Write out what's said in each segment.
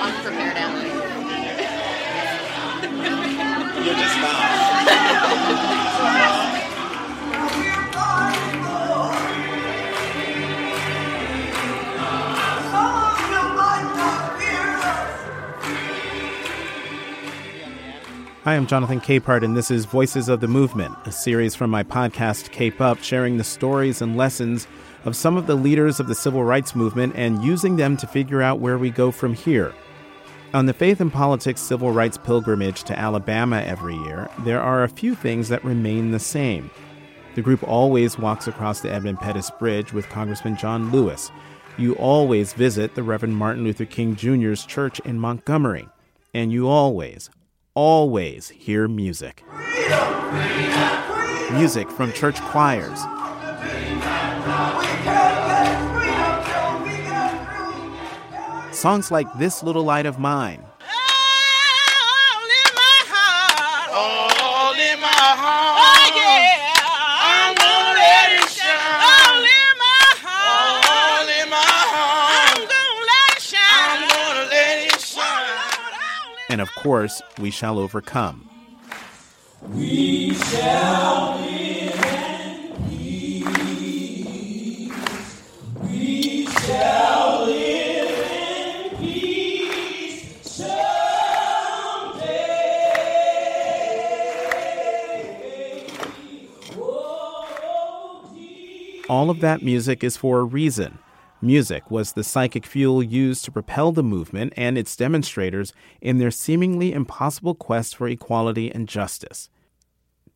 unprepared, Emily. You're just not. Hi, I'm Jonathan Capehart, and this is Voices of the Movement, a series from my podcast Cape Up, sharing the stories and lessons of some of the leaders of the civil rights movement and using them to figure out where we go from here. On the Faith and Politics Civil Rights Pilgrimage to Alabama every year, there are a few things that remain the same. The group always walks across the Edmund Pettus Bridge with Congressman John Lewis. You always visit the Reverend Martin Luther King Jr.'s church in Montgomery. And you always, always hear music. Music from church choirs. Songs like This Little Light of Mine. All in my heart. Oh, I'm gonna let it shine. All in my heart. I'm gonna let it shine. Oh, and of course, We Shall Overcome. All of that music is for a reason. Music was the psychic fuel used to propel the movement and its demonstrators in their seemingly impossible quest for equality and justice.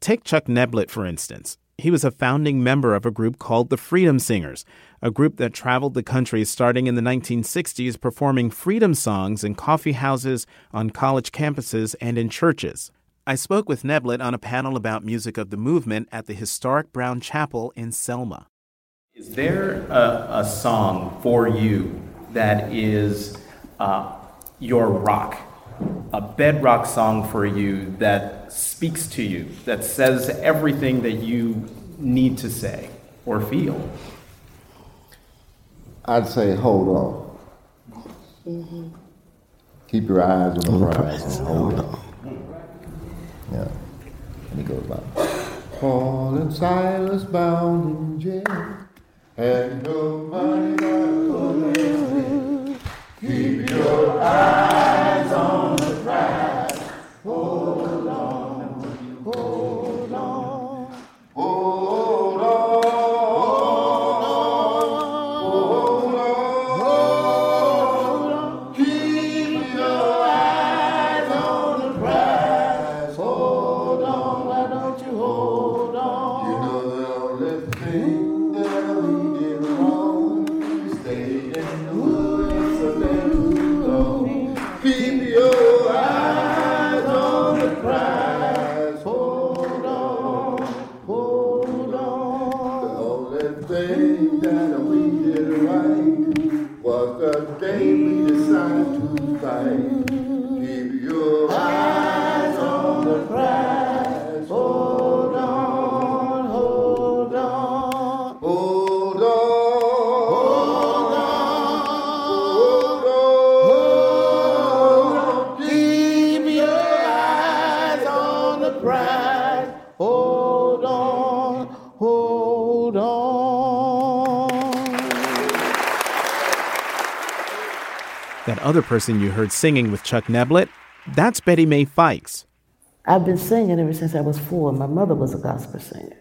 Take Chuck Neblett, for instance. He was a founding member of a group called the Freedom Singers, a group that traveled the country starting in the 1960s performing freedom songs in coffee houses, on college campuses, and in churches. I spoke with Neblett on a panel about music of the movement at the historic Brown Chapel in Selma. Is there a, a song for you that is uh, your rock, a bedrock song for you that speaks to you, that says everything that you need to say or feel? I'd say hold on. Keep your eyes on the prize and hold on. Yeah. And it goes like, Paul and Silas bound in jail, and no money got. Keep your eyes other person you heard singing with Chuck Neblett, that's Betty Mae Fikes. I've been singing ever since I was four. My mother was a gospel singer.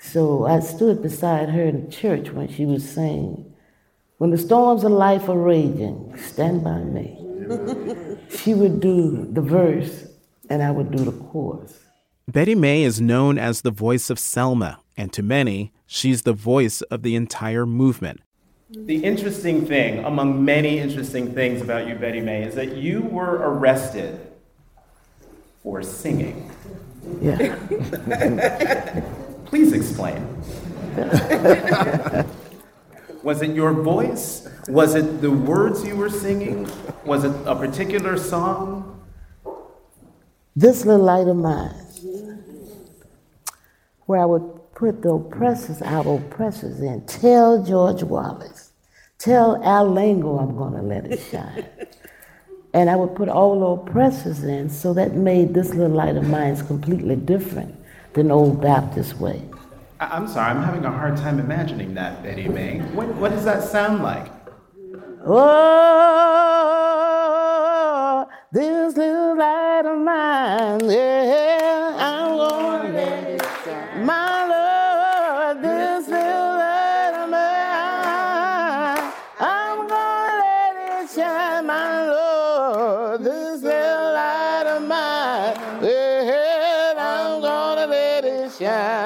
So I stood beside her in church when she was singing. When the storms of life are raging, stand by me. she would do the verse, and I would do the chorus. Betty Mae is known as the voice of Selma, and to many, she's the voice of the entire movement. The interesting thing, among many interesting things about you, Betty Mae, is that you were arrested for singing. Yeah. Please explain. Was it your voice? Was it the words you were singing? Was it a particular song? This little light of mine, where I would put the oppressors, our oppressors in. Tell George Wallace, tell Al Lingo I'm going to let it shine. And I would put all the presses in, so that made this little light of mine completely different than old Baptist way. I- I'm sorry, I'm having a hard time imagining that, Betty Mae. What, what does that sound like? Oh, this little light of mine, yeah,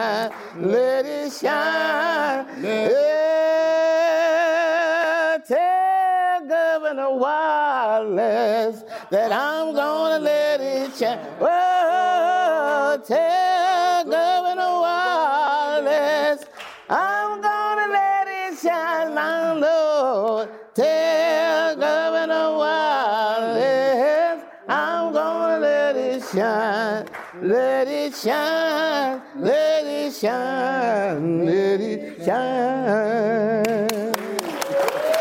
shine, let it shine. Yeah, tell Governor Wallace that I'm gonna let it shine. Oh, tell Governor Wallace I'm gonna let it shine, my Lord. Tell Governor Wallace I'm gonna let it shine, let it shine, shine, let it shine.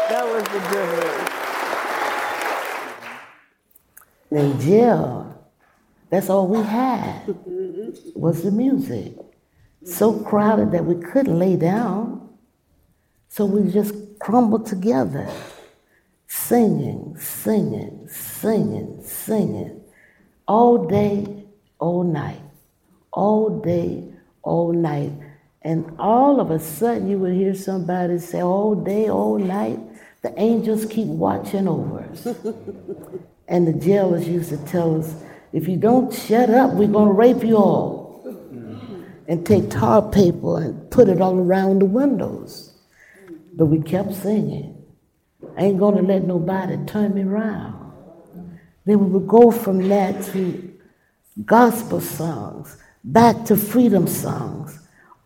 That was the difference. In jail, that's all we had was the music. So crowded that we couldn't lay down. So we just crumbled together, singing, singing, singing, singing, all day, all night, all day, all night. And all of a sudden, you would hear somebody say, all day, all night, the angels keep watching over us. and the jailers used to tell us, if you don't shut up, we're going to rape you all. And take tar paper and put it all around the windows. But we kept singing. I ain't going to let nobody turn me around. Then we would go from that to gospel songs, back to freedom songs,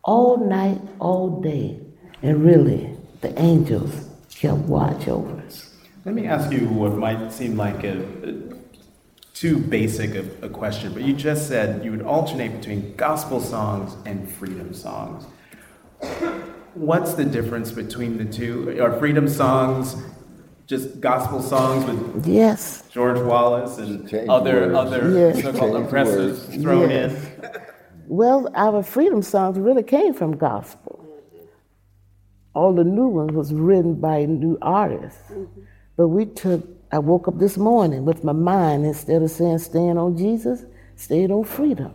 all night, all day. And really, the angels kept watch over us. Let me ask you what might seem like a, a too basic a, a question, but you just said you would alternate between gospel songs and freedom songs. What's the difference between the two? Are freedom songs just gospel songs with Yes, George Wallace and Change other words. other Yes. so-called Change oppressors thrown Yes. in? Well, our freedom songs really came from gospel. All the new ones was written by new artists. But we took, I woke up this morning with my mind, instead of saying stand on Jesus, stayed on freedom.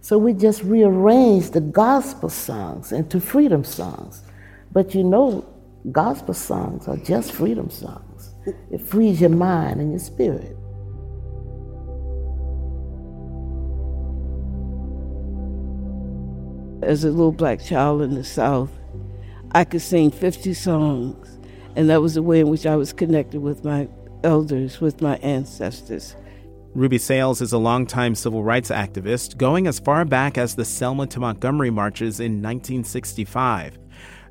So we just rearranged the gospel songs into freedom songs. But you know, gospel songs are just freedom songs. It frees your mind and your spirit. As a little black child in the South, I could sing 50 songs, and that was the way in which I was connected with my elders, with my ancestors. Ruby Sales is a longtime civil rights activist, going as far back as the Selma to Montgomery marches in 1965.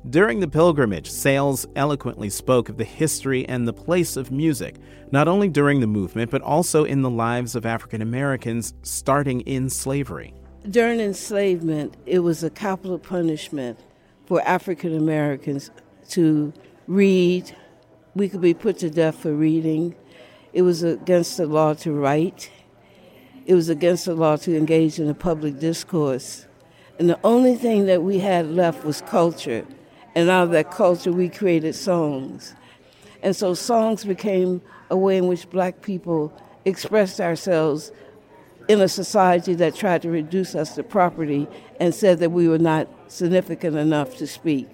During the pilgrimage, Sales eloquently spoke of the history and the place of music, not only during the movement, but also in the lives of African Americans starting in slavery. During enslavement, it was a capital punishment for African Americans to read. We could be put to death for reading. It was against the law to write. It was against the law to engage in a public discourse. And the only thing that we had left was culture. And out of that culture, we created songs. And so songs became a way in which black people expressed ourselves in a society that tried to reduce us to property and said that we were not significant enough to speak.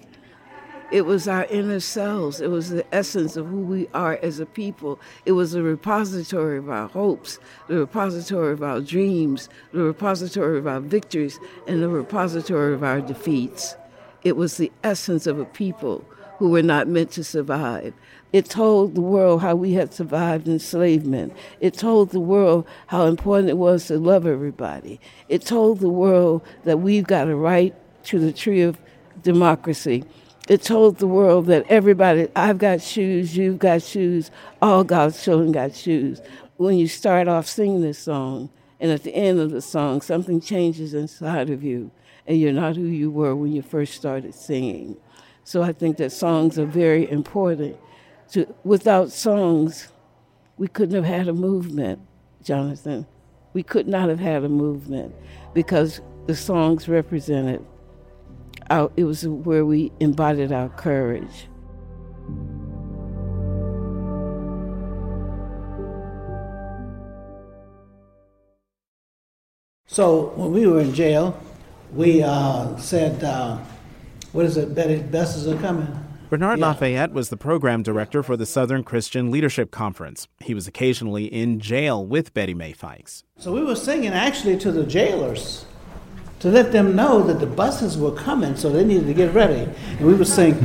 It was our inner selves. It was the essence of who we are as a people. It was the repository of our hopes, the repository of our dreams, the repository of our victories, and the repository of our defeats. It was the essence of a people who were not meant to survive. It told the world how we had survived enslavement. It told the world how important it was to love everybody. It told the world that we've got a right to the tree of democracy. It told the world that everybody, I've got shoes, you've got shoes, all God's children got shoes. When you start off singing this song, and at the end of the song, something changes inside of you, and you're not who you were when you first started singing. So I think that songs are very important. To, without songs, we couldn't have had a movement, Jonathan. We could not have had a movement because the songs represented our, it was where we embodied our courage. So when we were in jail, we uh, said, uh, "What is it? Betty Besses are coming." Bernard Yeah. Lafayette was the program director for the Southern Christian Leadership Conference. He was occasionally in jail with Betty Mae Fikes. So we were singing actually to the jailers to let them know that the buses were coming, so they needed to get ready. And we would sing,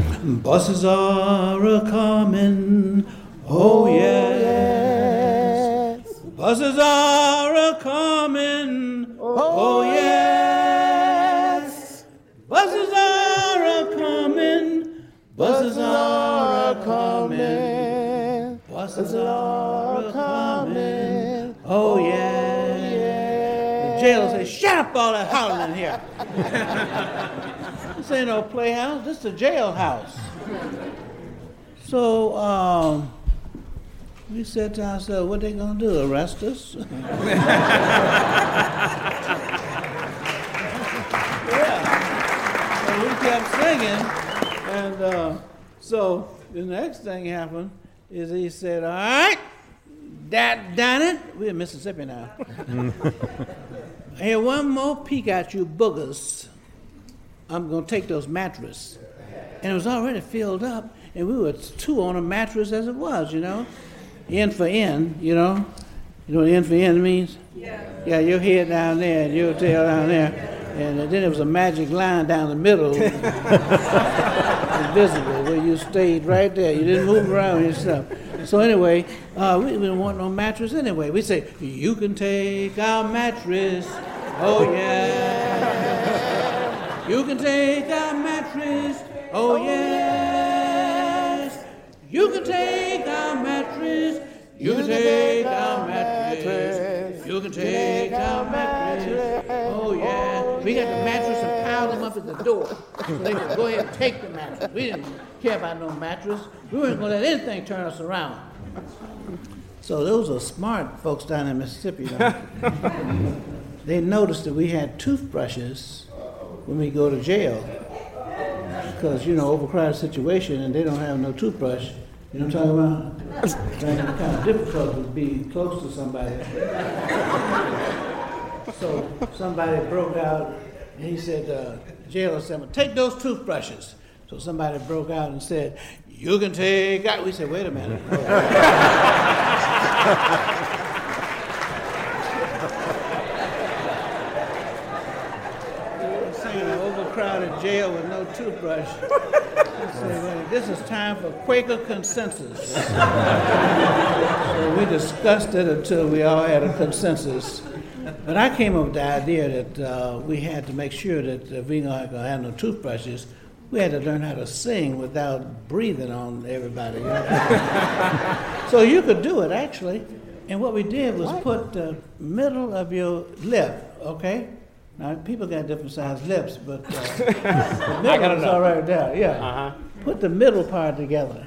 "Buses are a coming, oh yes. Buses are a coming, oh, oh yes. Buses are a coming, buses are coming, buses are coming, oh yeah. The jailer said, "Shut up, all that hollering in here." this ain't no playhouse. This is a jailhouse. So um, we said to ourselves, "What they gonna do? Arrest us?" yeah. So we kept singing, and uh, so the next thing happened is he said, "All right, that done it. We're in Mississippi now." Here, one more peek at you boogers. I'm gonna take those mattresses. And it was already filled up, and we were two on a mattress as it was, you know. End for end, you know. You know what end for end means? Yeah. Yeah, your head down there and your tail down there. And then there was a magic line down the middle, invisible, where you stayed right there. You didn't move around yourself. So anyway, uh, we didn't want no mattress anyway. We say, you can take our mattress. Oh yeah. You can take our mattress. Oh yes. You can take our mattress. You can take our mattress. You can take our mattress. We got the mattress and piled them up at the door. So they could go ahead and take the mattress. We didn't care about no mattress. We weren't gonna let anything turn us around. So those are smart folks down in Mississippi. They noticed that we had toothbrushes when we go to jail. Because, you know, overcrowded situation and they don't have no toothbrush. You know what I'm talking about? Kind of difficult to be close to somebody. So somebody broke out and he said, uh, jailer said, well, take those toothbrushes. So somebody broke out and said, you can take out. We said, wait a minute. Singing an overcrowded jail with no toothbrush. Said, this is time for Quaker consensus. so we discussed it until we all had a consensus. But I came up with the idea that uh, we had to make sure that if we going to have no toothbrushes, we had to learn how to sing without breathing on everybody. so you could do it actually. And what we did was put the middle of your lip, okay? Now people got different sized lips, but uh, the middle is all right there. Yeah. Uh-huh. Put the middle part together.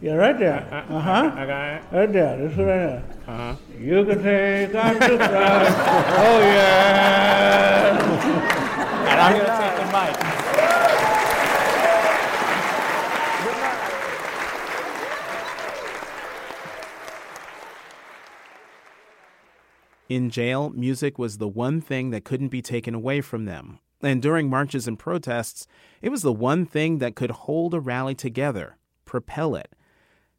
Yeah, right there. Uh huh. I got it. Right there. This right there. Uh-huh. You can take out the brush. Oh yeah. And I'm going to take the mic. In jail, music was the one thing that couldn't be taken away from them. And during marches and protests, it was the one thing that could hold a rally together, propel it.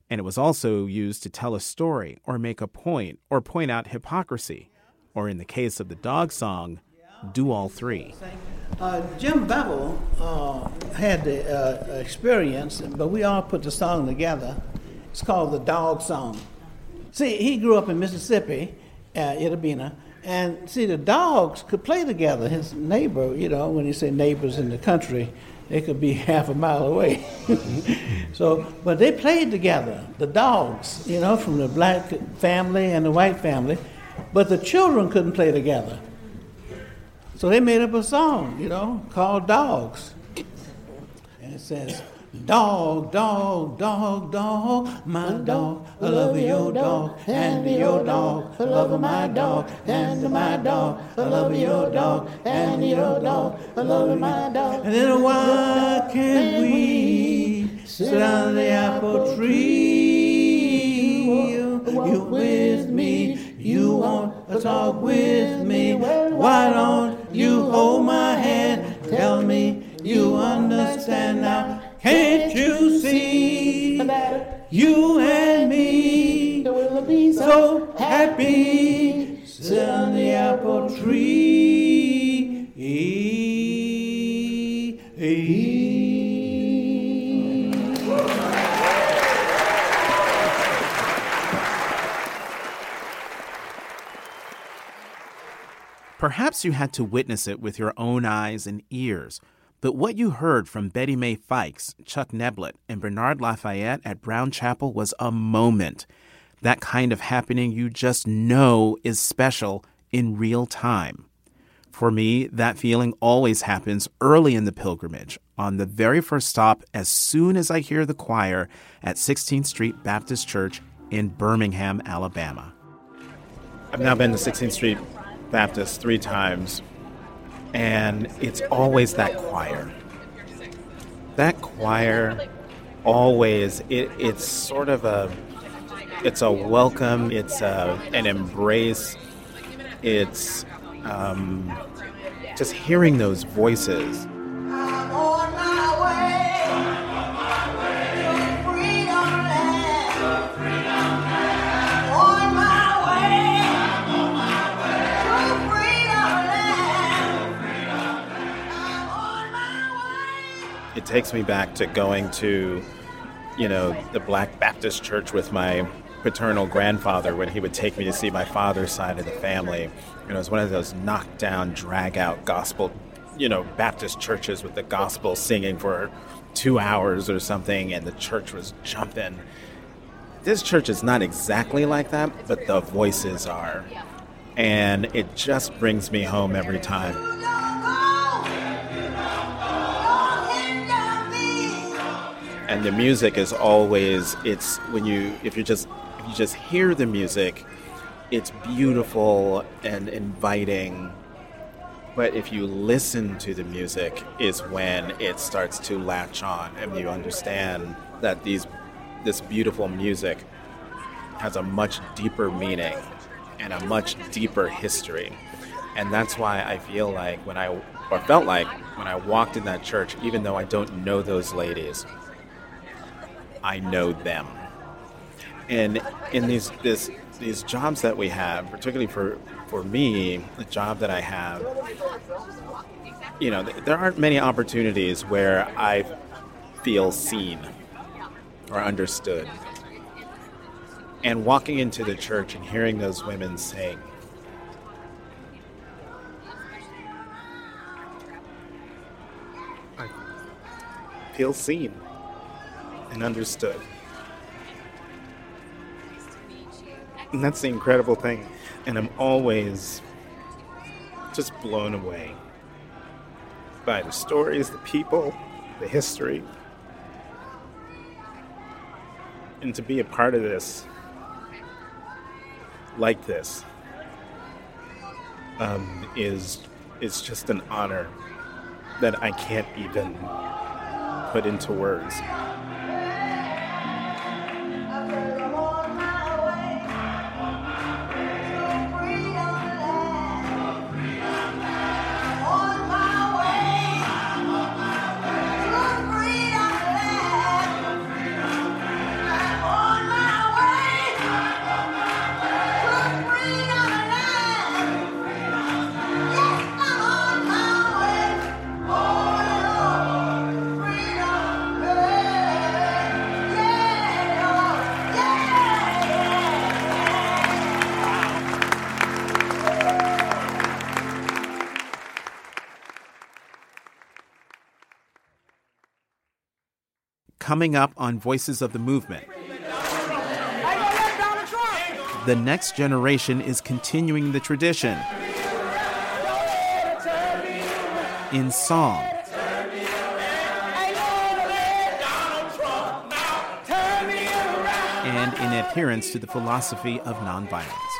And it was also used to tell a story or make a point or point out hypocrisy, or in the case of the dog song, do all three. Uh, Jim Bevel uh, had the uh, experience, but we all put the song together. It's called the Dog Song. See, he grew up in Mississippi, uh, Itta Bena, and see, the dogs could play together. His neighbor, you know, when you say neighbors in the country, they could be half a mile away. Mm-hmm. so, but they played together, the dogs, you know, from the black family and the white family, but the children couldn't play together. So they made up a song, you know, called Dogs. And it says, Dog, dog, dog, dog, my dog, I love your dog, and your dog, I love my dog, and my dog, I love your dog, and your dog, I love my dog. And then why can't we sit under the apple tree? You, you with me, you want to talk with me. Why don't you hold my hand? Tell me you understand now. Can't you see you and me will be so happy? Sit on the apple tree. Perhaps you had to witness it with your own eyes and ears, but what you heard from Betty Mae Fikes, Chuck Neblett, and Bernard Lafayette at Brown Chapel was a moment. That kind of happening you just know is special in real time. For me, that feeling always happens early in the pilgrimage, on the very first stop as soon as I hear the choir at 16th Street Baptist Church in Birmingham, Alabama. I've now been to 16th Street Baptist three times, and it's always that choir. That choir always it, it's sort of a it's a welcome, it's a, an embrace, it's um, just hearing those voices. It takes me back to going to, you know, the Black Baptist church with my paternal grandfather when he would take me to see my father's side of the family. You know, it was one of those knockdown, drag out gospel, you know, Baptist churches with the gospel singing for two hours or something, and the church was jumping. This church is not exactly like that, but the voices are. And it just brings me home every time. And the music is always it's when you if you just if you just hear the music it's beautiful and inviting. But if you listen to the music is when it starts to latch on and you understand that these this beautiful music has a much deeper meaning and a much deeper history. And that's why I feel like when I or felt like when I walked in that church even though I don't know those ladies I know them. And in these this these jobs that we have, particularly for for me, the job that I have, you know, th- there aren't many opportunities where I feel seen or understood. And walking into the church and hearing those women sing, I feel seen and understood. And that's the incredible thing. And I'm always just blown away by the stories, the people, the history. And to be a part of this, like this, um, is is just an honor that I can't even put into words. coming up on Voices of the Movement. The next generation is continuing the tradition in song. And in adherence to the philosophy of nonviolence.